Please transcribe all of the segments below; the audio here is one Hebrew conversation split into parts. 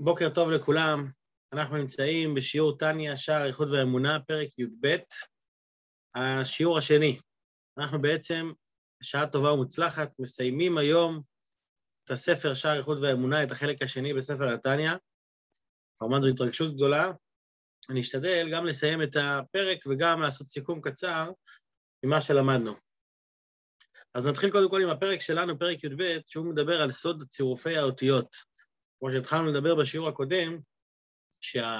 בוקר טוב לכולם, אנחנו נמצאים בשיעור טניה, שער איכות והאמונה, פרק י"ב, השיעור השני. אנחנו בעצם, בשעה טובה ומוצלחת, מסיימים היום את הספר שער איכות והאמונה, את החלק השני בספר הטניה. כמובן זו התרגשות גדולה. אני אשתדל גם לסיים את הפרק וגם לעשות סיכום קצר ממה שלמדנו. אז נתחיל קודם כל עם הפרק שלנו, פרק י"ב, שהוא מדבר על סוד צירופי האותיות. כמו שהתחלנו לדבר בשיעור הקודם, שהקשר,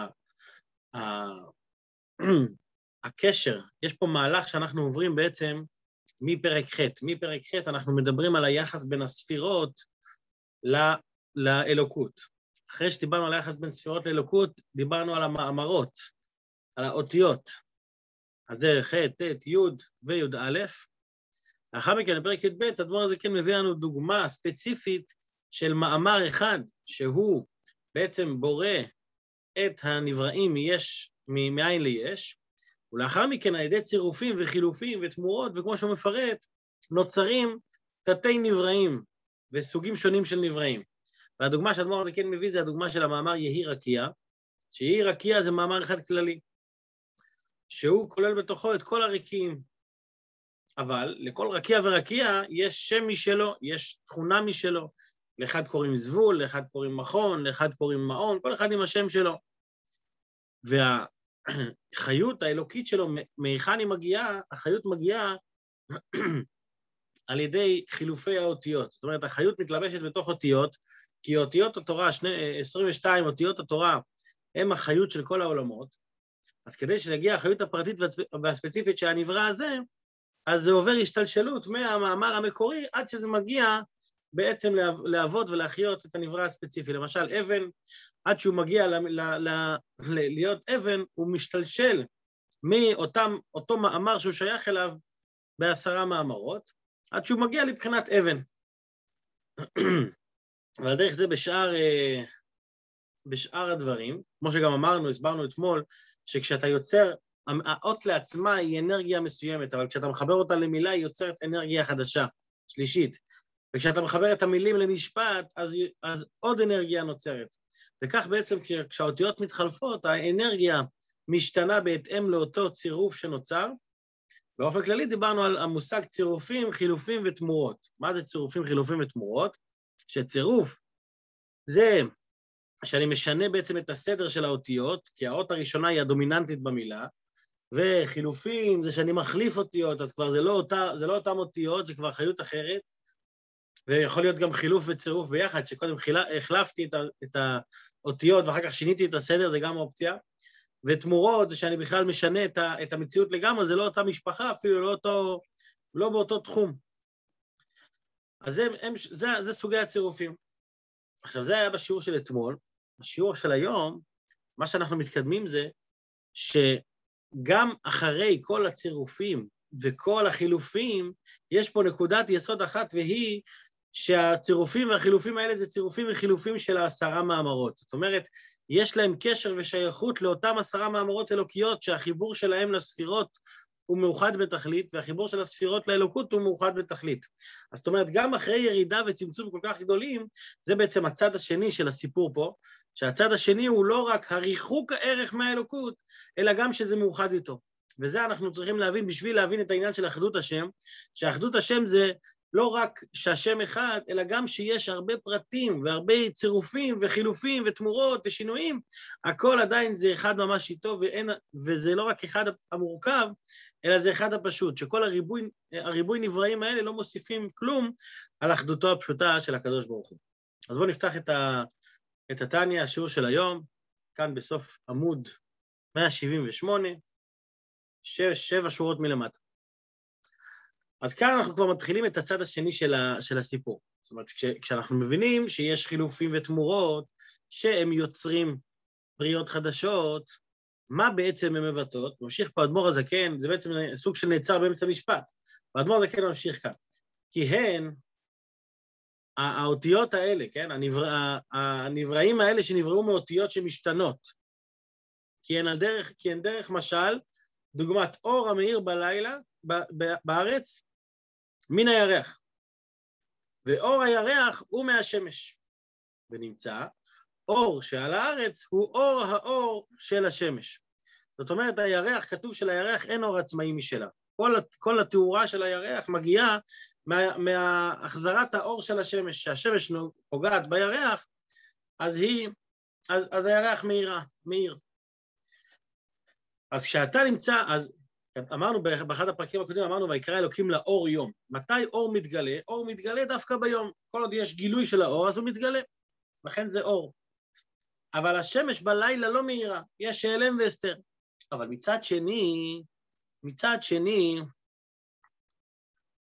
שה, יש פה מהלך שאנחנו עוברים בעצם מפרק ח', מפרק ח' אנחנו מדברים על היחס בין הספירות ל, לאלוקות. אחרי שדיברנו על היחס בין ספירות לאלוקות, דיברנו על המאמרות, על האותיות. אז זה ח', ט', י' וי"א. לאחר מכן, בפרק י"ב, הדבר הזה כן מביא לנו דוגמה ספציפית של מאמר אחד, שהוא בעצם בורא את הנבראים מיש, מאין ליש, ולאחר מכן על ידי צירופים וחילופים ותמורות, וכמו שהוא מפרט, נוצרים תתי נבראים וסוגים שונים של נבראים. והדוגמה שהדמור הזה כן מביא זה הדוגמה של המאמר יהי רקיע, שיהי רקיע זה מאמר אחד כללי, שהוא כולל בתוכו את כל הריקים, אבל לכל רקיע ורקיע יש שם משלו, יש תכונה משלו, לאחד קוראים זבול, לאחד קוראים מכון, לאחד קוראים מעון, כל אחד עם השם שלו. והחיות האלוקית שלו, מהיכן היא מגיעה? החיות מגיעה על ידי חילופי האותיות. זאת אומרת, החיות מתלבשת בתוך אותיות, כי אותיות התורה, 22 אותיות התורה, הם החיות של כל העולמות, אז כדי שנגיע החיות הפרטית והספציפית של הנברא הזה, אז זה עובר השתלשלות מהמאמר המקורי עד שזה מגיע בעצם לעבוד ולהחיות את הנברא הספציפי. למשל, אבן, עד שהוא מגיע ל, ל, ל, להיות אבן, הוא משתלשל מאותו מאמר שהוא שייך אליו בעשרה מאמרות, עד שהוא מגיע לבחינת אבן. ועל דרך זה בשאר, אה, בשאר הדברים, כמו שגם אמרנו, הסברנו אתמול, שכשאתה יוצר, האות לעצמה היא אנרגיה מסוימת, אבל כשאתה מחבר אותה למילה היא יוצרת אנרגיה חדשה, שלישית. וכשאתה מחבר את המילים למשפט, אז, אז עוד אנרגיה נוצרת. וכך בעצם כשהאותיות מתחלפות, האנרגיה משתנה בהתאם לאותו צירוף שנוצר. באופן כללי דיברנו על המושג צירופים, חילופים ותמורות. מה זה צירופים, חילופים ותמורות? שצירוף זה שאני משנה בעצם את הסדר של האותיות, כי האות הראשונה היא הדומיננטית במילה, וחילופים זה שאני מחליף אותיות, אז כבר זה לא, אותה, זה לא אותן אותיות, זה כבר חיות אחרת, ויכול להיות גם חילוף וצירוף ביחד, שקודם החלפתי את, את האותיות ואחר כך שיניתי את הסדר, זה גם אופציה. ותמורות זה שאני בכלל משנה את, ה, את המציאות לגמרי, זה לא אותה משפחה, אפילו לא, אותו, לא באותו תחום. אז זה, הם, זה, זה סוגי הצירופים. עכשיו, זה היה בשיעור של אתמול. בשיעור של היום, מה שאנחנו מתקדמים זה שגם אחרי כל הצירופים וכל החילופים, יש פה נקודת יסוד אחת, והיא שהצירופים והחילופים האלה זה צירופים וחילופים של העשרה מאמרות. זאת אומרת, יש להם קשר ושייכות לאותם עשרה מאמרות אלוקיות שהחיבור שלהם לספירות הוא מאוחד בתכלית, והחיבור של הספירות לאלוקות הוא מאוחד בתכלית. אז זאת אומרת, גם אחרי ירידה וצמצום כל כך גדולים, זה בעצם הצד השני של הסיפור פה, שהצד השני הוא לא רק הריחוק הערך מהאלוקות, אלא גם שזה מאוחד איתו. וזה אנחנו צריכים להבין בשביל להבין את העניין של אחדות השם, שאחדות השם זה לא רק שהשם אחד, אלא גם שיש הרבה פרטים והרבה צירופים וחילופים ותמורות ושינויים, הכל עדיין זה אחד ממש איתו, ואין, וזה לא רק אחד המורכב, אלא זה אחד הפשוט, שכל הריבוי, הריבוי נבראים האלה לא מוסיפים כלום על אחדותו הפשוטה של הקדוש ברוך הוא. אז בואו נפתח את, ה, את התניא, השיעור של היום, כאן בסוף עמוד 178, שש, שבע שורות מלמטה. אז כאן אנחנו כבר מתחילים את הצד השני של, ה, של הסיפור. זאת אומרת, כש, כשאנחנו מבינים שיש חילופים ותמורות, שהם יוצרים בריאות חדשות, מה בעצם הן מבטאות? ממשיך פה אדמו"ר הזקן, זה בעצם סוג של נעצר באמצע משפט, ואדמו"ר הזקן ממשיך כאן. כי הן, האותיות האלה, כן, הנברא, הנבראים האלה שנבראו מאותיות שמשתנות, כי הן, דרך, כי הן דרך משל, דוגמת אור המאיר בלילה בארץ, מן הירח. ואור הירח הוא מהשמש. ונמצא, אור שעל הארץ הוא אור האור של השמש. זאת אומרת, הירח, כתוב שלירח אין אור עצמאי משלה. כל, כל התאורה של הירח מגיעה מה, מהחזרת האור של השמש. כשהשמש פוגעת בירח, אז היא, אז, אז הירח מאירה, מאיר. אז כשאתה נמצא, אז אמרנו באחד הפרקים הקודמים, אמרנו ויקרא אלוקים לאור יום. מתי אור מתגלה? אור מתגלה דווקא ביום. כל עוד יש גילוי של האור, אז הוא מתגלה. לכן זה אור. אבל השמש בלילה לא מאירה, יש העלם והסתר. אבל מצד שני, מצד שני,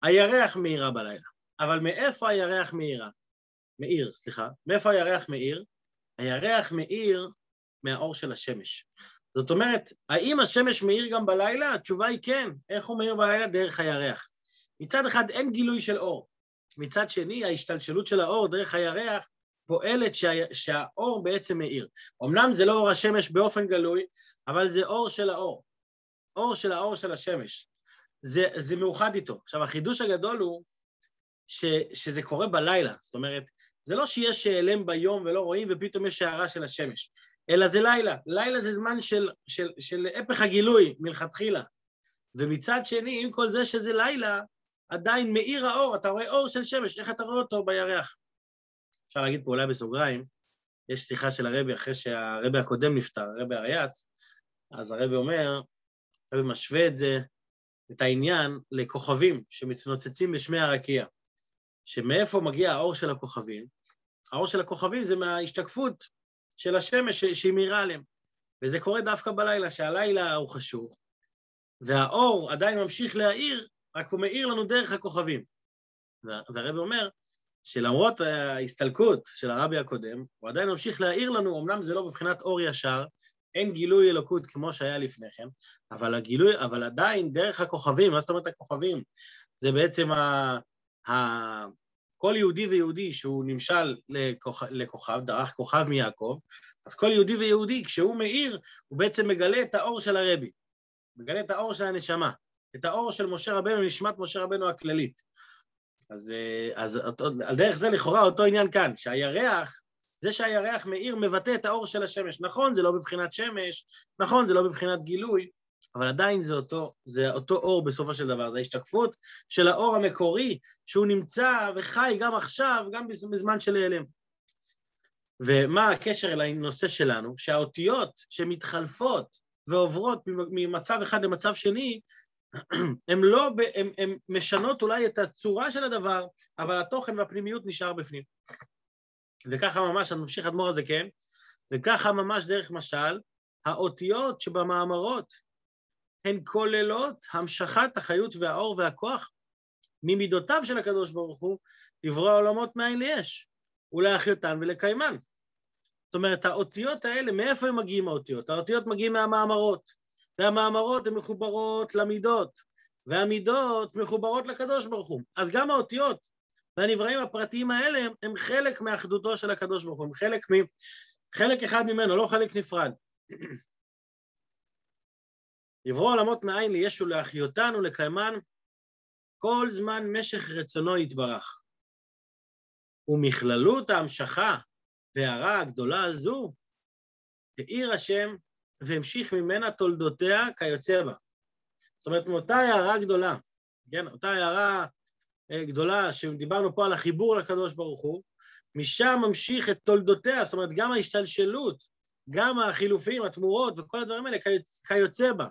הירח מאירה בלילה. אבל מאיפה הירח מאירה? מאיר, סליחה. מאיפה הירח מאיר? הירח מאיר מהאור של השמש. זאת אומרת, האם השמש מאיר גם בלילה? התשובה היא כן. איך הוא מאיר בלילה? דרך הירח. מצד אחד אין גילוי של אור. מצד שני, ההשתלשלות של האור דרך הירח פועלת שה, שהאור בעצם מאיר. אמנם זה לא אור השמש באופן גלוי, אבל זה אור של האור. אור של האור של השמש. זה, זה מאוחד איתו. עכשיו, החידוש הגדול הוא ש, שזה קורה בלילה. זאת אומרת, זה לא שיש העלם ביום ולא רואים ופתאום יש הערה של השמש, אלא זה לילה. לילה זה זמן של, של, של הפך הגילוי מלכתחילה. ומצד שני, עם כל זה שזה לילה, עדיין מאיר האור, אתה רואה אור של שמש, איך אתה רואה אותו בירח? אפשר להגיד פה אולי בסוגריים, יש שיחה של הרבי אחרי שהרבי הקודם נפטר, הרבי אריאץ, אז הרבי אומר, הרבי משווה את זה, את העניין, לכוכבים שמתנוצצים בשמי הרקיע. שמאיפה מגיע האור של הכוכבים? האור של הכוכבים זה מההשתקפות של השמש שהיא מאירה עליהם. וזה קורה דווקא בלילה, שהלילה הוא חשוב, והאור עדיין ממשיך להאיר, רק הוא מאיר לנו דרך הכוכבים. והרבי אומר שלמרות ההסתלקות של הרבי הקודם, הוא עדיין ממשיך להאיר לנו, אמנם זה לא בבחינת אור ישר, אין גילוי אלוקות כמו שהיה לפני כן, אבל הגילוי, אבל עדיין דרך הכוכבים, מה זאת אומרת הכוכבים? זה בעצם ה... ה... כל יהודי ויהודי שהוא נמשל לכוכב, לכוכב, דרך כוכב מיעקב, אז כל יהודי ויהודי, כשהוא מאיר, הוא בעצם מגלה את האור של הרבי, מגלה את האור של הנשמה, את האור של משה רבנו, נשמת משה רבנו הכללית. אז, אז אותו, על דרך זה לכאורה אותו עניין כאן, שהירח, זה שהירח מאיר מבטא את האור של השמש. נכון, זה לא בבחינת שמש, נכון, זה לא בבחינת גילוי, אבל עדיין זה אותו, זה אותו אור בסופו של דבר, זה ההשתקפות של האור המקורי, שהוא נמצא וחי גם עכשיו, גם בזמן של העלם. ומה הקשר אל הנושא שלנו? שהאותיות שמתחלפות ועוברות ממצב אחד למצב שני, הן לא, משנות אולי את הצורה של הדבר, אבל התוכן והפנימיות נשאר בפנים. וככה ממש, אני ממשיך אדמו"ר הזה, כן? וככה ממש דרך משל, האותיות שבמאמרות הן כוללות המשכת החיות והאור והכוח ממידותיו של הקדוש ברוך הוא לברוא העולמות מאין ליש, ולהחיותן ולקיימן. זאת אומרת, האותיות האלה, מאיפה הם מגיעים האותיות? האותיות מגיעים מהמאמרות, והמאמרות הן מחוברות למידות, והמידות מחוברות לקדוש ברוך הוא. אז גם האותיות והנבראים הפרטיים האלה הם חלק מאחדותו של הקדוש ברוך הוא, הם חלק, מ... חלק אחד ממנו, לא חלק נפרד. לברוא עולמות מאין לישו להחיותן ולקיימן כל זמן משך רצונו יתברך. ומכללות ההמשכה והרע הגדולה הזו, האיר השם והמשיך ממנה תולדותיה כיוצא בה. זאת אומרת, מאותה הערה גדולה, כן, אותה הערה אה, גדולה שדיברנו פה על החיבור לקדוש ברוך הוא, משם ממשיך את תולדותיה, זאת אומרת, גם ההשתלשלות, גם החילופים, התמורות וכל הדברים האלה כיוצא בה.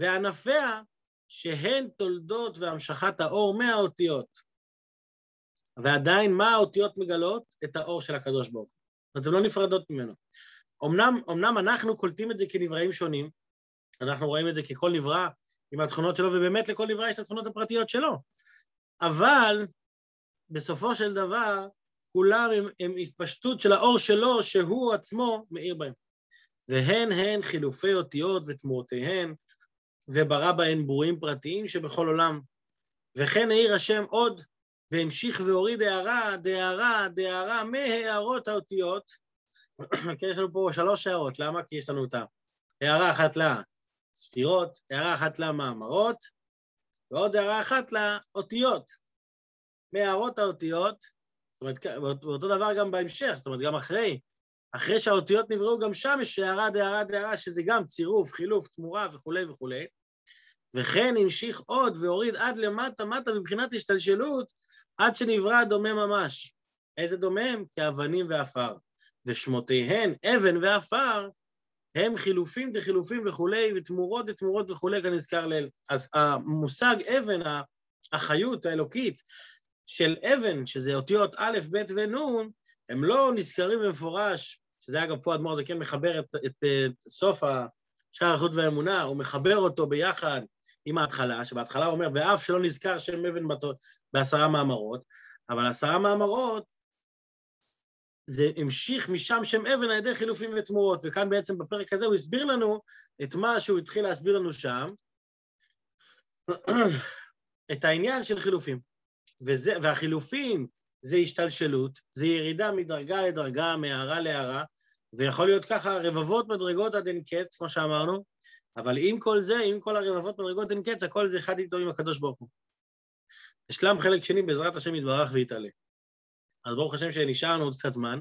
וענפיה שהן תולדות והמשכת האור מהאותיות. ועדיין מה האותיות מגלות? את האור של הקדוש ברוך הוא. אומרת, הן לא נפרדות ממנו. אמנם, אמנם אנחנו קולטים את זה כנבראים שונים, אנחנו רואים את זה ככל נברא עם התכונות שלו, ובאמת לכל נברא יש את התכונות הפרטיות שלו. אבל בסופו של דבר, כולם הם, הם התפשטות של האור שלו, שהוא עצמו מאיר בהם. והן הן חילופי אותיות ותמורותיהן, וברא בהן ברואים פרטיים שבכל עולם. וכן העיר השם עוד, והמשיך והוריד הערה, דהערה, דהערה, מהערות האותיות. כן, יש לנו פה שלוש הערות, למה? כי יש לנו את הערה אחת לספירות, הערה אחת למאמרות, ועוד הערה אחת לאותיות. מהערות האותיות, זאת אומרת, ואותו דבר גם בהמשך, זאת אומרת, גם אחרי אחרי שהאותיות נבראו, גם שם יש הערה דהערה דהערה, שזה גם צירוף, חילוף, תמורה וכולי וכולי. וכן המשיך עוד והוריד עד למטה מטה מבחינת השתלשלות, עד שנברא דומה ממש. איזה דומם? כאבנים ועפר. ושמותיהן אבן ועפר הם חילופים דחילופים וכולי, ותמורות דתמורות וכולי, כנזכר לעיל. אז המושג אבן, החיות האלוקית של אבן, שזה אותיות א', ב' ונ', הם לא נזכרים במפורש, שזה אגב פה אדמו"ר זה כן מחבר את, את, את סוף שער החוט והאמונה, הוא מחבר אותו ביחד עם ההתחלה, שבהתחלה הוא אומר, ואף שלא נזכר שם אבן בעשרה מאמרות, אבל עשרה מאמרות זה המשיך משם שם אבן על ידי חילופים ותמורות, וכאן בעצם בפרק הזה הוא הסביר לנו את מה שהוא התחיל להסביר לנו שם, את העניין של חילופים. וזה, והחילופים זה השתלשלות, זה ירידה מדרגה לדרגה, מהערה להערה, ויכול להיות ככה רבבות מדרגות עד אין קץ, כמו שאמרנו, אבל עם כל זה, עם כל הרבבות מדרגות אין קץ, הכל זה אחד איתו עם הקדוש ברוך הוא. השלם חלק שני בעזרת השם יתברך ויתעלה. אז ברוך השם שנשארנו עוד קצת זמן,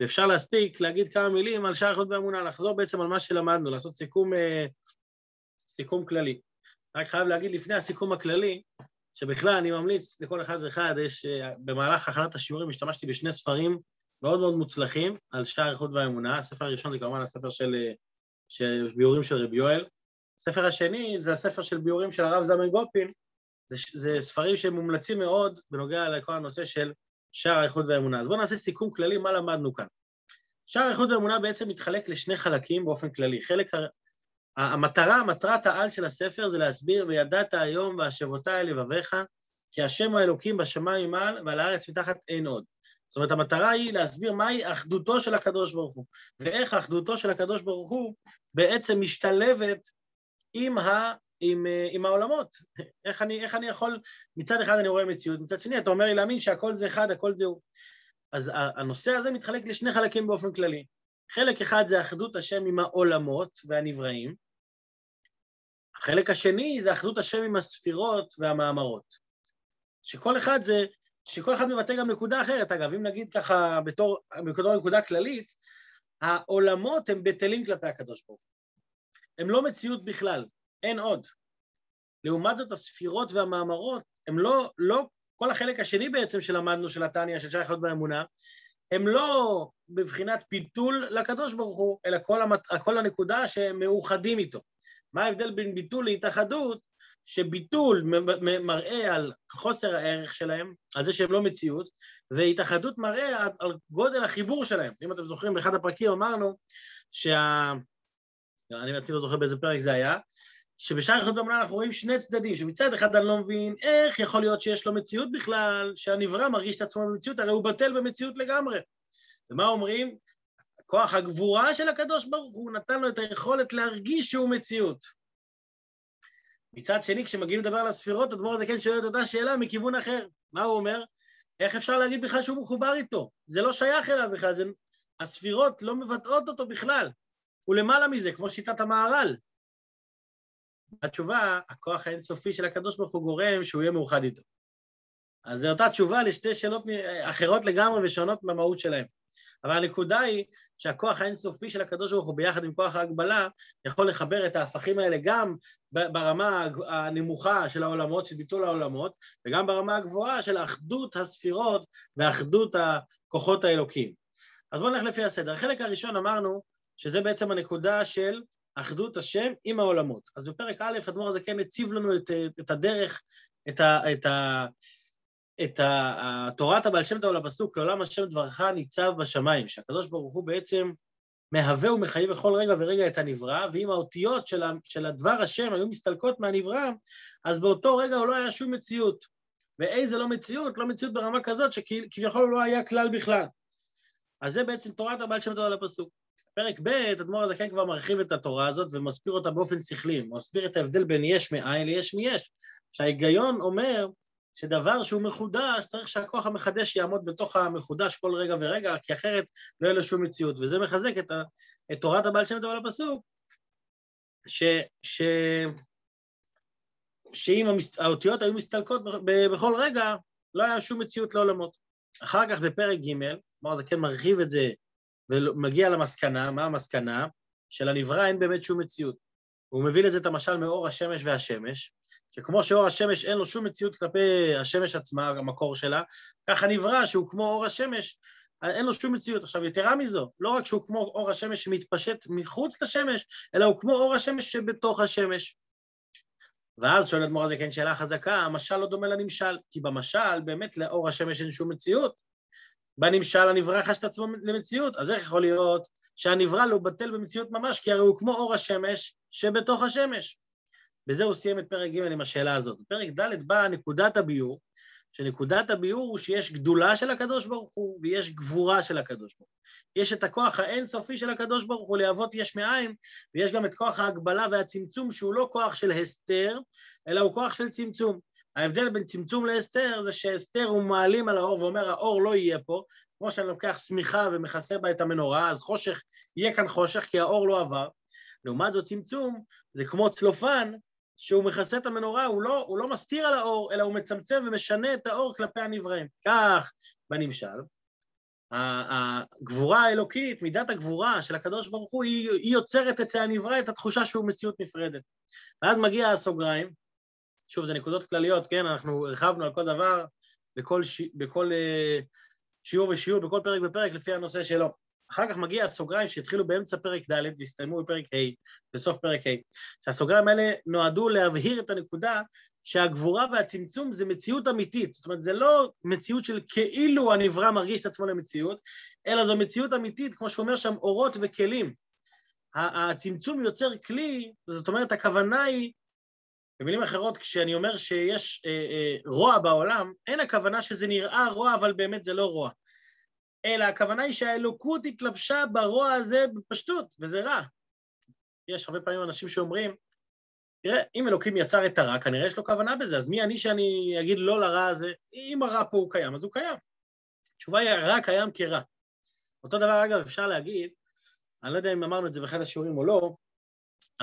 ואפשר להספיק להגיד כמה מילים על שער איכות באמונה, לחזור בעצם על מה שלמדנו, לעשות סיכום, אה, סיכום כללי. רק חייב להגיד לפני הסיכום הכללי, שבכלל אני ממליץ לכל אחד ואחד, יש, אה, במהלך הכנת השיעורים השתמשתי בשני ספרים מאוד מאוד מוצלחים על שער איכות והאמונה. הספר הראשון זה כמובן הספר של, אה, ביאורים של רבי יואל. הספר השני זה הספר של ביאורים של הרב זמן גופין. זה, זה ספרים שהם מומלצים מאוד בנוגע לכל הנושא של שער האיכות והאמונה. אז בואו נעשה סיכום כללי מה למדנו כאן. שער האיכות והאמונה בעצם מתחלק לשני חלקים באופן כללי. חלק, המטרה, מטרת העל של הספר זה להסביר, וידעת היום והשבותי אל לבביך, כי השם האלוקים בשמיים מעל ועל הארץ מתחת אין עוד. זאת אומרת, המטרה היא להסביר מהי אחדותו של הקדוש ברוך הוא, ואיך אחדותו של הקדוש ברוך הוא בעצם משתלבת עם ה... עם, אה, עם העולמות. איך אני, איך אני יכול, מצד אחד אני רואה מציאות, מצד שני אתה אומר לי להאמין שהכל זה אחד, הכל זה הוא. אז הנושא הזה מתחלק לשני חלקים באופן כללי. חלק אחד זה אחדות השם עם העולמות והנבראים, החלק השני זה אחדות השם עם הספירות והמאמרות. שכל אחד זה, שכל אחד מבטא גם נקודה אחרת. אגב, אם נגיד ככה בתור, בתור נקודה כללית, העולמות הם בטלים כלפי הקדוש ברוך הוא. הם לא מציאות בכלל. אין עוד. לעומת זאת, הספירות והמאמרות הם לא, לא, כל החלק השני בעצם שלמדנו, של התניא, של שייכות באמונה, הם לא בבחינת פיתול לקדוש ברוך הוא, אלא כל, המת... כל הנקודה שהם מאוחדים איתו. מה ההבדל בין ביטול להתאחדות? שביטול מראה על חוסר הערך שלהם, על זה שהם לא מציאות, והתאחדות מראה על, גודל החיבור שלהם. אם אתם זוכרים, באחד הפרקים אמרנו שה... אני בעצמי לא זוכר באיזה פרק זה היה, שבשער יחוד ואמונה אנחנו רואים שני צדדים, שמצד אחד אני לא מבין איך יכול להיות שיש לו מציאות בכלל, שהנברא מרגיש את עצמו במציאות, הרי הוא בטל במציאות לגמרי. ומה אומרים? כוח הגבורה של הקדוש ברוך הוא נתן לו את היכולת להרגיש שהוא מציאות. מצד שני, כשמגיעים לדבר על הספירות, אדמו"ר הזה כן שואל את אותה שאלה מכיוון אחר. מה הוא אומר? איך אפשר להגיד בכלל שהוא מחובר איתו? זה לא שייך אליו בכלל, זה... הספירות לא מבטאות אותו בכלל. הוא למעלה מזה, כמו שיטת המהר"ל. התשובה, הכוח האינסופי של הקדוש ברוך הוא גורם שהוא יהיה מאוחד איתו. אז זו אותה תשובה לשתי שאלות אחרות לגמרי ושונות במהות שלהן. אבל הנקודה היא שהכוח האינסופי של הקדוש ברוך הוא ביחד עם כוח ההגבלה יכול לחבר את ההפכים האלה גם ברמה הנמוכה של העולמות, של ביטול העולמות, וגם ברמה הגבוהה של אחדות הספירות ואחדות הכוחות האלוקים. אז בואו נלך לפי הסדר. החלק הראשון אמרנו שזה בעצם הנקודה של אחדות השם עם העולמות. אז בפרק א', אדמו"ר הזה כן הציב לנו את, את הדרך, את, ה, את, ה, את תורת הבעל שם טוב לפסוק, לעולם השם דברך ניצב בשמיים, שהקדוש ברוך הוא בעצם מהווה ומחייב בכל רגע ורגע את הנברא, ואם האותיות של, של הדבר השם היו מסתלקות מהנברא, אז באותו רגע הוא לא היה שום מציאות. ואיזה לא מציאות? לא מציאות ברמה כזאת שכביכול הוא לא היה כלל בכלל. אז זה בעצם תורת הבעל שם טוב לפסוק. פרק ב', אדמו"ר הזקן כבר מרחיב את התורה הזאת ומסביר אותה באופן שכלי, מסביר את ההבדל בין יש מאין ליש מיש. שההיגיון אומר שדבר שהוא מחודש, צריך שהכוח המחדש יעמוד בתוך המחודש כל רגע ורגע, כי אחרת לא יהיה לו שום מציאות. וזה מחזק את, ה, את תורת הבעל שם טוב על הפסוק, ש, ש, שאם האותיות היו מסתלקות בכל רגע, לא היה שום מציאות לעולמות. אחר כך בפרק ג', כלומר זה כן מרחיב את זה ומגיע למסקנה, מה המסקנה? שלנברא אין באמת שום מציאות. הוא מביא לזה את המשל מאור השמש והשמש, שכמו שאור השמש אין לו שום מציאות כלפי השמש עצמה, המקור שלה, ככה נברא שהוא כמו אור השמש, אין לו שום מציאות. עכשיו, יתרה מזו, לא רק שהוא כמו אור השמש שמתפשט מחוץ לשמש, אלא הוא כמו אור השמש שבתוך השמש. ואז שואל אדמו"ר הזה כן שאלה חזקה, המשל לא דומה לנמשל, כי במשל באמת לאור השמש אין שום מציאות. בנמשל הנברא חש את עצמו למציאות, אז איך יכול להיות שהנברא לא בטל במציאות ממש, כי הרי הוא כמו אור השמש שבתוך השמש. בזה הוא סיים את פרק ג' עם השאלה הזאת. בפרק ד' באה נקודת הביור, שנקודת הביור הוא שיש גדולה של הקדוש ברוך הוא ויש גבורה של הקדוש ברוך הוא. יש את הכוח האינסופי של הקדוש ברוך הוא להוות יש מאין, ויש גם את כוח ההגבלה והצמצום שהוא לא כוח של הסתר, אלא הוא כוח של צמצום. ההבדל בין צמצום להסתר זה שהסתר הוא מעלים על האור ואומר האור לא יהיה פה, כמו שאני לוקח שמיכה ומכסה בה את המנורה, אז חושך, יהיה כאן חושך כי האור לא עבר. לעומת זאת צמצום זה כמו צלופן שהוא מכסה את המנורה, הוא לא, הוא לא מסתיר על האור, אלא הוא מצמצם ומשנה את האור כלפי הנבראים. כך בנמשל, הגבורה האלוקית, מידת הגבורה של הקדוש ברוך הוא, היא, היא יוצרת אצל הנברא את התחושה שהוא מציאות נפרדת. ואז מגיע הסוגריים, שוב, זה נקודות כלליות, כן, אנחנו הרחבנו על כל דבר, בכל, ש... בכל uh, שיעור ושיעור, בכל פרק ופרק, לפי הנושא שלו. אחר כך מגיע הסוגריים שהתחילו באמצע פרק ד' והסתיימו בפרק ה', בסוף פרק ה', שהסוגריים האלה נועדו להבהיר את הנקודה שהגבורה והצמצום זה מציאות אמיתית, זאת אומרת זה לא מציאות של כאילו הנברא מרגיש את עצמו למציאות, אלא זו מציאות אמיתית, כמו שאומר שם אורות וכלים. הצמצום יוצר כלי, זאת אומרת הכוונה היא, במילים אחרות, כשאני אומר שיש אה, אה, רוע בעולם, אין הכוונה שזה נראה רוע אבל באמת זה לא רוע. אלא הכוונה היא שהאלוקות התלבשה ברוע הזה בפשטות, וזה רע. יש הרבה פעמים אנשים שאומרים, תראה, אם אלוקים יצר את הרע, כנראה יש לו כוונה בזה, אז מי אני שאני אגיד לא לרע הזה? אם הרע פה הוא קיים, אז הוא קיים. התשובה היא, הרע קיים כרע. אותו דבר, אגב, אפשר להגיד, אני לא יודע אם אמרנו את זה באחד השיעורים או לא,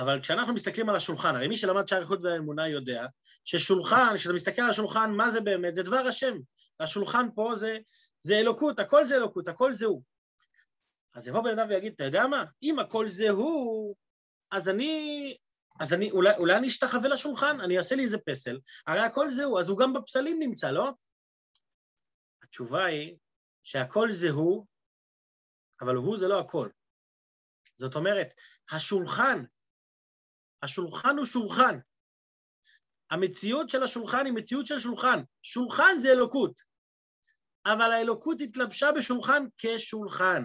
אבל כשאנחנו מסתכלים על השולחן, הרי מי שלמד שער איכות והאמונה יודע ששולחן, כשאתה מסתכל על השולחן, מה זה באמת? זה דבר השם. השולחן פה זה זה אלוקות, הכל זה אלוקות, הכל זה הוא. אז יבוא בן אדם ויגיד, אתה יודע מה? אם הכל זה הוא, אז אני, אז אני, אולי, אולי אני אשתחווה לשולחן, אני אעשה לי איזה פסל, הרי הכל זה הוא, אז הוא גם בפסלים נמצא, לא? התשובה היא שהכל זה הוא, אבל הוא זה לא הכל. זאת אומרת, השולחן, השולחן הוא שולחן. המציאות של השולחן היא מציאות של שולחן. שולחן זה אלוקות. אבל האלוקות התלבשה בשולחן כשולחן,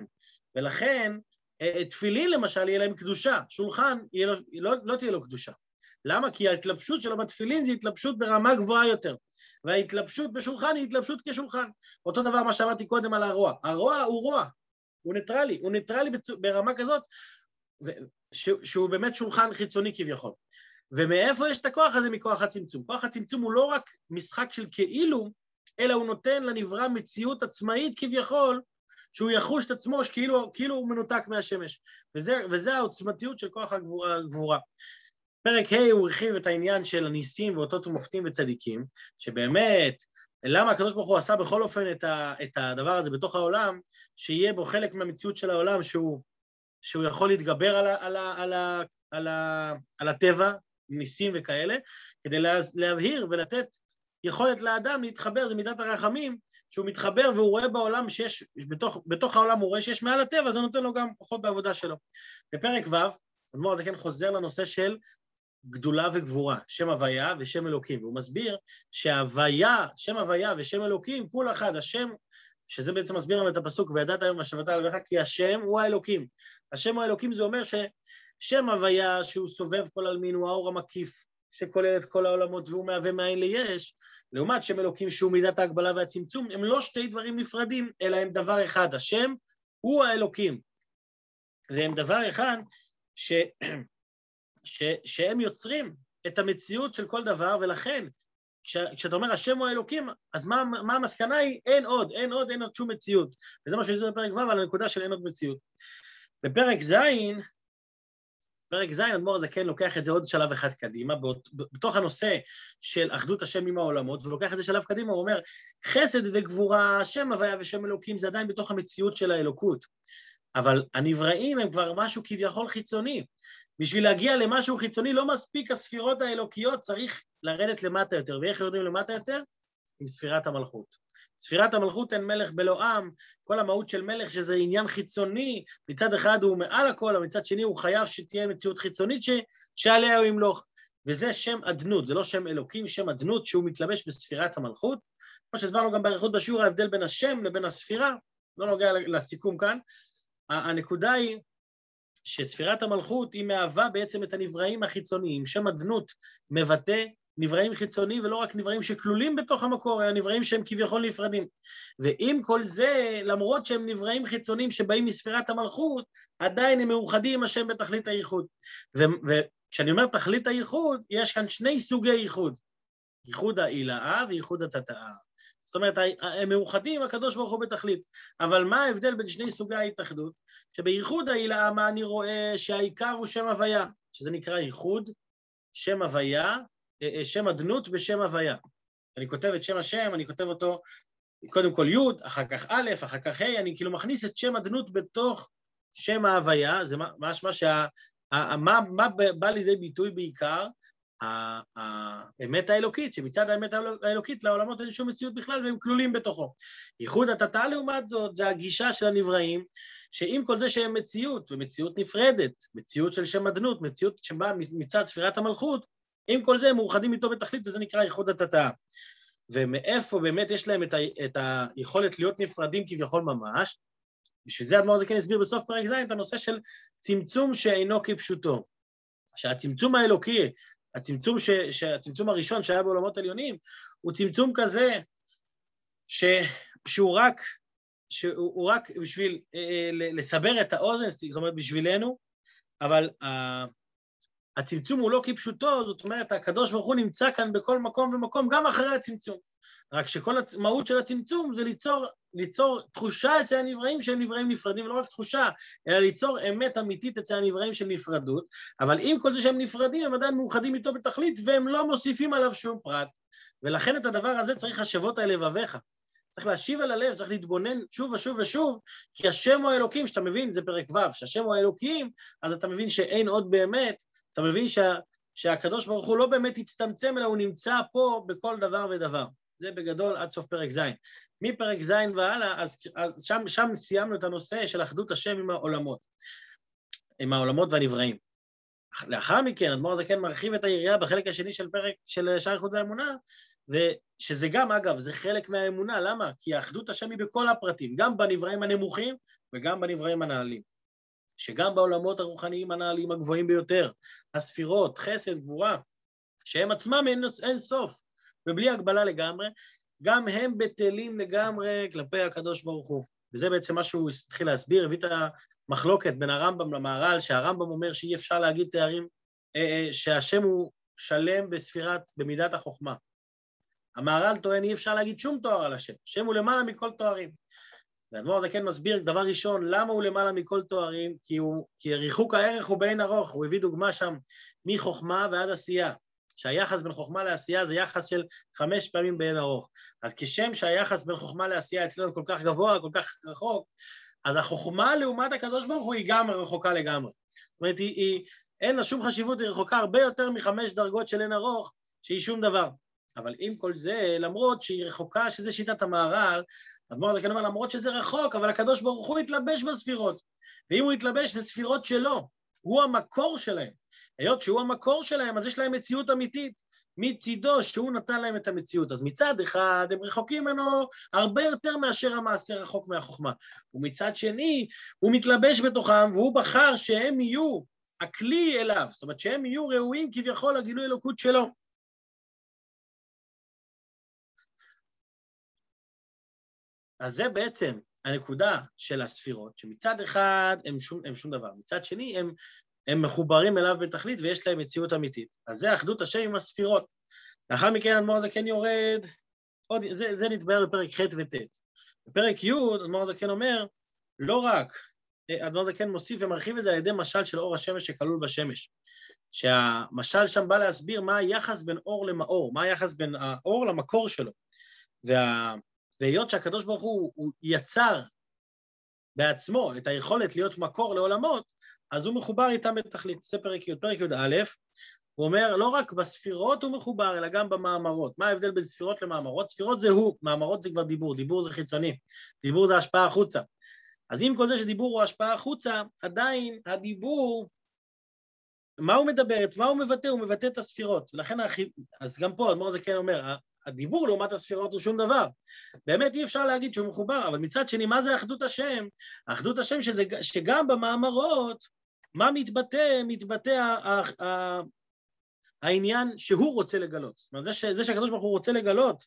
ולכן אה, אה, תפילין למשל יהיה להם קדושה, שולחן יהיה, לא, לא תהיה לו קדושה. למה? כי ההתלבשות שלו בתפילין זה התלבשות ברמה גבוהה יותר, וההתלבשות בשולחן היא התלבשות כשולחן. אותו דבר מה שאמרתי קודם על הרוע. הרוע הוא רוע, הוא ניטרלי, הוא ניטרלי ברמה כזאת, שהוא באמת שולחן חיצוני כביכול. ומאיפה יש את הכוח הזה? מכוח הצמצום. כוח הצמצום הוא לא רק משחק של כאילו, אלא הוא נותן לנברא מציאות עצמאית כביכול, שהוא יחוש את עצמו שכאילו כאילו הוא מנותק מהשמש. וזה, וזה העוצמתיות של כוח הגבורה. פרק ה' הוא הרחיב את העניין של הניסים ואותות ומופתים וצדיקים, שבאמת, למה הקדוש ברוך הוא עשה בכל אופן את, ה, את הדבר הזה בתוך העולם, שיהיה בו חלק מהמציאות של העולם שהוא, שהוא יכול להתגבר על, ה, על, ה, על, ה, על, ה, על הטבע, ניסים וכאלה, כדי לה, להבהיר ולתת יכולת לאדם להתחבר, זה מידת הרחמים, שהוא מתחבר והוא רואה בעולם שיש, בתוך, בתוך העולם הוא רואה שיש מעל הטבע, זה נותן לו גם כוחות בעבודה שלו. בפרק ו', אדמו"ר הזה כן חוזר לנושא של גדולה וגבורה, שם הוויה ושם אלוקים, והוא מסביר שהוויה, שם הוויה ושם אלוקים, כול אחד, השם, שזה בעצם מסביר לנו את הפסוק, וידעת היום השבתה עליך, כי השם הוא האלוקים. השם האלוקים זה אומר ששם הוויה שהוא סובב כל עלמין הוא האור המקיף, שכולל את כל העולמות והוא מהווה מאין ליש, לעומת שם אלוקים שהוא מידת ההגבלה והצמצום, הם לא שתי דברים נפרדים, אלא הם דבר אחד, השם הוא האלוקים. והם דבר אחד ש... ש... שהם יוצרים את המציאות של כל דבר, ולכן כש... כשאתה אומר השם הוא האלוקים, אז מה, מה המסקנה היא? אין עוד, אין עוד, אין עוד שום מציאות. וזה מה שהוא בפרק ו' על הנקודה של אין עוד מציאות. בפרק ז', פרק ז', אדמו"ר הזה כן לוקח את זה עוד שלב אחד קדימה, בתוך הנושא של אחדות השם עם העולמות, ולוקח את זה שלב קדימה, הוא אומר, חסד וגבורה, שם הוויה ושם אלוקים, זה עדיין בתוך המציאות של האלוקות. אבל הנבראים הם כבר משהו כביכול חיצוני. בשביל להגיע למשהו חיצוני לא מספיק הספירות האלוקיות, צריך לרדת למטה יותר. ואיך יורדים למטה יותר? עם ספירת המלכות. ספירת המלכות אין מלך בלא עם, כל המהות של מלך שזה עניין חיצוני, מצד אחד הוא מעל הכל, אבל מצד שני הוא חייב שתהיה מציאות חיצונית ש... שעליה הוא ימלוך. וזה שם אדנות, זה לא שם אלוקים, שם אדנות שהוא מתלבש בספירת המלכות. כמו שהסברנו גם באריכות בשיעור, ההבדל בין השם לבין הספירה, לא נוגע לסיכום כאן. הנקודה היא שספירת המלכות היא מהווה בעצם את הנבראים החיצוניים. שם אדנות מבטא נבראים חיצוניים ולא רק נבראים שכלולים בתוך המקור, אלא נבראים שהם כביכול נפרדים. ועם כל זה, למרות שהם נבראים חיצוניים שבאים מספירת המלכות, עדיין הם מאוחדים עם השם בתכלית הייחוד. וכשאני אומר תכלית הייחוד, יש כאן שני סוגי ייחוד, ייחוד העילאה וייחוד התתאה. זאת אומרת, הם מאוחדים עם הקדוש ברוך הוא בתכלית. אבל מה ההבדל בין שני סוגי ההתאחדות? שבייחוד העילאה, מה אני רואה? שהעיקר הוא שם הוויה, שזה נקרא ייחוד, שם הוויה, שם אדנות בשם הוויה. אני כותב את שם השם, אני כותב אותו קודם כל י', אחר כך א', אחר כך ה', אני כאילו מכניס את שם אדנות בתוך שם ההוויה, זה משמע שה... מה, מה בא לידי ביטוי בעיקר? האמת האלוקית, שמצד האמת האלוקית לעולמות אין שום מציאות בכלל והם כלולים בתוכו. ייחוד התתאה לעומת זאת, זה הגישה של הנבראים, שעם כל זה שהם מציאות, ומציאות נפרדת, מציאות של שם אדנות, מציאות שבאה מצד ספירת המלכות, עם כל זה הם מאוחדים איתו בתכלית וזה נקרא ייחוד התתאה. ומאיפה באמת יש להם את, ה, את היכולת להיות נפרדים כביכול ממש, בשביל זה אדמו"ר זקן הסביר בסוף פרק ז' את הנושא של צמצום שאינו כפשוטו. שהצמצום האלוקי, הצמצום, ש, שהצמצום הראשון שהיה בעולמות עליונים, הוא צמצום כזה ש, שהוא רק, שהוא רק בשביל אה, אה לסבר את האוזן, זאת אומרת בשבילנו, אבל אה, הצמצום הוא לא כפשוטו, זאת אומרת, הקדוש ברוך הוא נמצא כאן בכל מקום ומקום, גם אחרי הצמצום. רק שכל המהות של הצמצום זה ליצור, ליצור תחושה אצל הנבראים שהם נבראים נפרדים, ולא רק תחושה, אלא ליצור אמת אמיתית אצל הנבראים של נפרדות, אבל עם כל זה שהם נפרדים, הם עדיין מאוחדים איתו בתכלית, והם לא מוסיפים עליו שום פרט. ולכן את הדבר הזה צריך השבות על לבביך. צריך להשיב על הלב, צריך להתבונן שוב ושוב ושוב, כי השם הוא האלוקים, שאתה מבין, זה פרק ו', שהשם הוא האלוקים, אז אתה מבין שאין עוד באמת, אתה מבין שה, שהקדוש ברוך הוא לא באמת הצטמצם, אלא הוא נמצא פה בכל דבר ודבר. זה בגדול עד סוף פרק ז'. מפרק ז' והלאה, אז, אז שם, שם סיימנו את הנושא של אחדות השם עם העולמות, עם העולמות והנבראים. לאחר מכן, אדמו"ר הזקן מרחיב את היריעה בחלק השני של פרק של שער איכות והאמונה, ושזה גם, אגב, זה חלק מהאמונה, למה? כי אחדות השם היא בכל הפרטים, גם בנבראים הנמוכים וגם בנבראים הנעלים. שגם בעולמות הרוחניים הנעלים הגבוהים ביותר, הספירות, חסד, גבורה, שהם עצמם אין, אין סוף, ובלי הגבלה לגמרי, גם הם בטלים לגמרי כלפי הקדוש ברוך הוא. וזה בעצם מה שהוא התחיל להסביר, הביא את המחלוקת בין הרמב"ם למהר"ל, שהרמב"ם אומר שאי אפשר להגיד תארים, אה, אה, שהשם הוא שלם בספירת, במידת החוכמה. המהר"ל טוען אי אפשר להגיד שום תואר על השם, השם הוא למעלה מכל תוארים. והאדמו"ר הזה כן מסביר, דבר ראשון, למה הוא למעלה מכל תוארים? כי, הוא, כי ריחוק הערך הוא באין ארוך, הוא הביא דוגמה שם מחוכמה ועד עשייה, שהיחס בין חוכמה לעשייה זה יחס של חמש פעמים באין ארוך. אז כשם שהיחס בין חוכמה לעשייה אצלנו כל כך גבוה, כל כך רחוק, אז החוכמה לעומת הקדוש ברוך הוא היא גם רחוקה לגמרי. זאת אומרת, היא, היא, אין לה שום חשיבות, היא רחוקה הרבה יותר מחמש דרגות של אין ארוך, שהיא שום דבר. אבל עם כל זה, למרות שהיא רחוקה, שזה שיטת המהר"ל, אדמו"ר הזקן אומר, למרות שזה רחוק, אבל הקדוש ברוך הוא התלבש בספירות. ואם הוא התלבש, זה ספירות שלו, הוא המקור שלהם. היות שהוא המקור שלהם, אז יש להם מציאות אמיתית מצידו שהוא נתן להם את המציאות. אז מצד אחד הם רחוקים ממנו הרבה יותר מאשר המעשה רחוק מהחוכמה. ומצד שני, הוא מתלבש בתוכם והוא בחר שהם יהיו הכלי אליו, זאת אומרת שהם יהיו ראויים כביכול לגילוי אלוקות שלו. אז זה בעצם הנקודה של הספירות, שמצד אחד הם שום, הם שום דבר, מצד שני הם, הם מחוברים אליו בתכלית ויש להם מציאות אמיתית. אז זה אחדות השם עם הספירות. לאחר מכן אדמו"ר הזה כן יורד, עוד, זה, זה נתבהר בפרק ח' וט'. בפרק י' אדמו"ר הזה כן אומר, לא רק, אדמו"ר הזה כן מוסיף ומרחיב את זה על ידי משל של אור השמש שכלול בשמש. שהמשל שם בא להסביר מה היחס בין אור למאור, מה היחס בין האור למקור שלו. וה... והיות שהקדוש ברוך הוא, הוא יצר בעצמו את היכולת להיות מקור לעולמות, אז הוא מחובר איתם בתכלית. זה פרק י', פרק י"א, הוא אומר, לא רק בספירות הוא מחובר, אלא גם במאמרות. מה ההבדל בין ספירות למאמרות? ספירות זה הוא, מאמרות זה כבר דיבור, דיבור זה חיצוני, דיבור זה השפעה החוצה. אז עם כל זה שדיבור הוא השפעה החוצה, עדיין הדיבור, מה הוא מדבר, את מה הוא מבטא? הוא מבטא את הספירות. לכן, אז גם פה, אדמו"ר זה כן אומר, הדיבור לעומת הספירות הוא שום דבר. באמת אי אפשר להגיד שהוא מחובר, אבל מצד שני, מה זה אחדות השם? אחדות השם שזה, שגם במאמרות, מה מתבטא? מתבטא העניין שהוא רוצה לגלות. זאת אומרת, זה, זה שהקדוש ברוך הוא רוצה לגלות,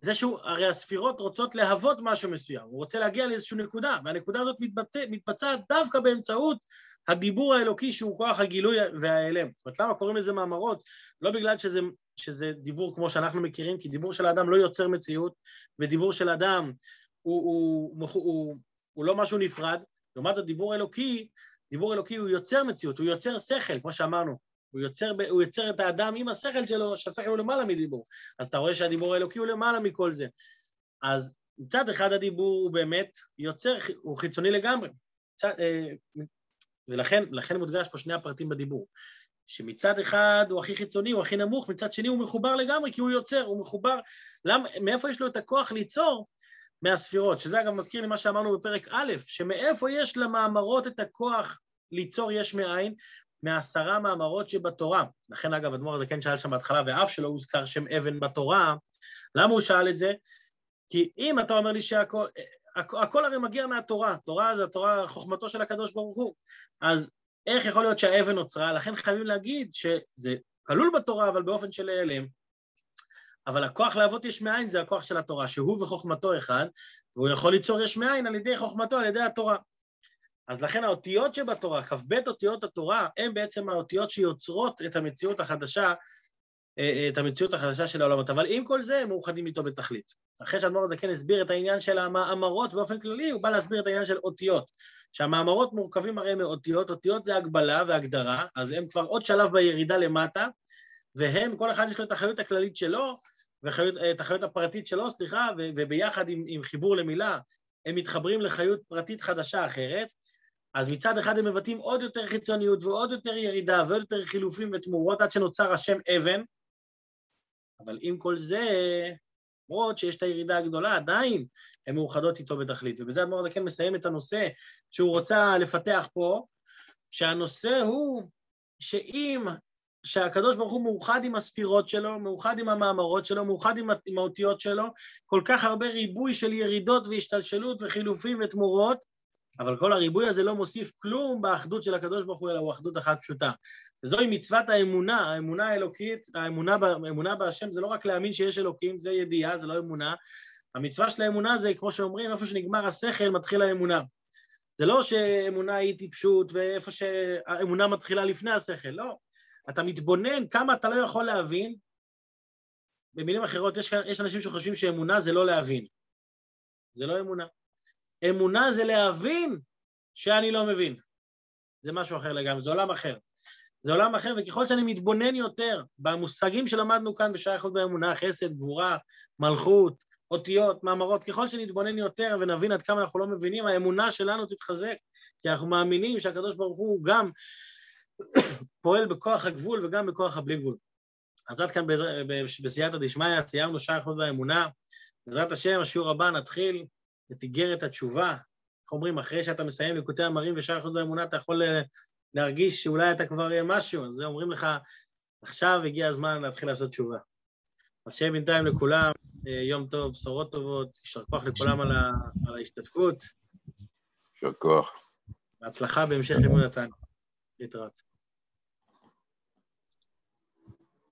זה שהוא, הרי הספירות רוצות להוות משהו מסוים, הוא רוצה להגיע לאיזושהי נקודה, והנקודה הזאת מתבטא, מתבצעת דווקא באמצעות הדיבור האלוקי שהוא כוח הגילוי וההיעלם. זאת אומרת, למה קוראים לזה מאמרות? לא בגלל שזה, שזה דיבור כמו שאנחנו מכירים, כי דיבור של האדם לא יוצר מציאות, ודיבור של אדם הוא, הוא, הוא, הוא, הוא לא משהו נפרד, לעומת זאת דיבור אלוקי, דיבור אלוקי הוא יוצר מציאות, הוא יוצר שכל, כמו שאמרנו, הוא יוצר, הוא יוצר את האדם עם השכל שלו, שהשכל הוא למעלה מדיבור. אז אתה רואה שהדיבור האלוקי הוא למעלה מכל זה. אז מצד אחד הדיבור הוא באמת יוצר, הוא חיצוני לגמרי. מצד, אה, ולכן מודגש פה שני הפרטים בדיבור. שמצד אחד הוא הכי חיצוני, הוא הכי נמוך, מצד שני הוא מחובר לגמרי, כי הוא יוצר, הוא מחובר... למ, מאיפה יש לו את הכוח ליצור? מהספירות, שזה אגב מזכיר לי מה שאמרנו בפרק א', שמאיפה יש למאמרות את הכוח ליצור יש מאין? מעשרה מאמרות שבתורה. לכן אגב, אדמו"ר הזה כן שאל שם בהתחלה, ואף שלא הוזכר שם אבן בתורה, למה הוא שאל את זה? כי אם אתה אומר לי שהכל, הכל הרי מגיע מהתורה, תורה זה התורה, חוכמתו של הקדוש ברוך הוא, אז איך יכול להיות שהאבן נוצרה? לכן חייבים להגיד שזה כלול בתורה, אבל באופן של להיעלם. אבל הכוח להוות יש מאין זה הכוח של התורה, שהוא וחוכמתו אחד, והוא יכול ליצור יש מאין על ידי חוכמתו, על ידי התורה. אז לכן האותיות שבתורה, כ"ב אותיות התורה, הן בעצם האותיות שיוצרות את המציאות החדשה, את המציאות החדשה של העולמות. אבל עם כל זה, הם מאוחדים איתו בתכלית. אחרי שהאדמו"ר הזה כן הסביר את העניין של המאמרות באופן כללי, הוא בא להסביר את העניין של אותיות. שהמאמרות מורכבים הרי מאותיות, אותיות זה הגבלה והגדרה, אז הם כבר עוד שלב בירידה למטה, והם, כל אחד יש לו את החיות הכללית שלו, ואת החיות הפרטית שלו, סליחה, וביחד עם, עם חיבור למילה, הם מתחברים לחיות פרטית חדשה אחרת, אז מצד אחד הם מבטאים עוד יותר חיצוניות ועוד יותר ירידה ועוד יותר חילופים ותמורות עד שנוצר השם אבן, אבל עם כל זה, למרות שיש את הירידה הגדולה, עדיין הן מאוחדות איתו בתכלית. ובזה אדמו"ר הזקן מסיים את הנושא שהוא רוצה לפתח פה, שהנושא הוא שאם, שהקדוש ברוך הוא מאוחד עם הספירות שלו, מאוחד עם המאמרות שלו, מאוחד עם, עם האותיות שלו, כל כך הרבה ריבוי של ירידות והשתלשלות וחילופים ותמורות, אבל כל הריבוי הזה לא מוסיף כלום באחדות של הקדוש ברוך הוא, אלא הוא אחדות אחת פשוטה. וזוהי מצוות האמונה, האמונה האלוקית, האמונה, האמונה בהשם זה לא רק להאמין שיש אלוקים, זה ידיעה, זה לא אמונה. המצווה של האמונה זה, כמו שאומרים, איפה שנגמר השכל מתחיל האמונה. זה לא שאמונה היא טיפשות ואיפה שהאמונה מתחילה לפני השכל, לא. אתה מתבונן כמה אתה לא יכול להבין. במילים אחרות, יש, יש אנשים שחושבים שאמונה זה לא להבין. זה לא אמונה. אמונה זה להבין שאני לא מבין. זה משהו אחר לגמרי, זה עולם אחר. זה עולם אחר, וככל שאני מתבונן יותר במושגים שלמדנו כאן בשייכות באמונה, חסד, גבורה, מלכות, אותיות, מאמרות, ככל שנתבונן יותר ונבין עד כמה אנחנו לא מבינים, האמונה שלנו תתחזק, כי אנחנו מאמינים שהקדוש ברוך הוא גם פועל בכוח הגבול וגם בכוח הבלי גבול. אז עד כאן בסייעתא דשמיא, סיימנו שייכות באמונה. בעזרת השם, השיעור הבא נתחיל את איגרת התשובה. איך אומרים, אחרי שאתה מסיים ליקוטי המרים ושאר חוץ באמונה, אתה יכול אה, להרגיש שאולי אתה כבר יהיה משהו, אז אומרים לך, עכשיו הגיע הזמן להתחיל לעשות תשובה. אז שיהיה בינתיים לכולם, אה, יום טוב, בשורות טובות, יישר כוח לכולם על, ה, על ההשתתפות. יישר כוח. בהצלחה בהמשך לימוד התנא. להתראות.